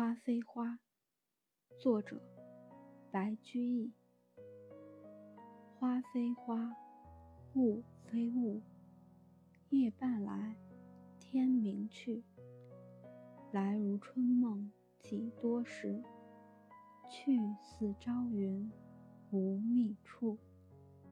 花非花作者白居易。花非花雾非雾夜半来天明去来如春梦几多时？去似朝云无觅处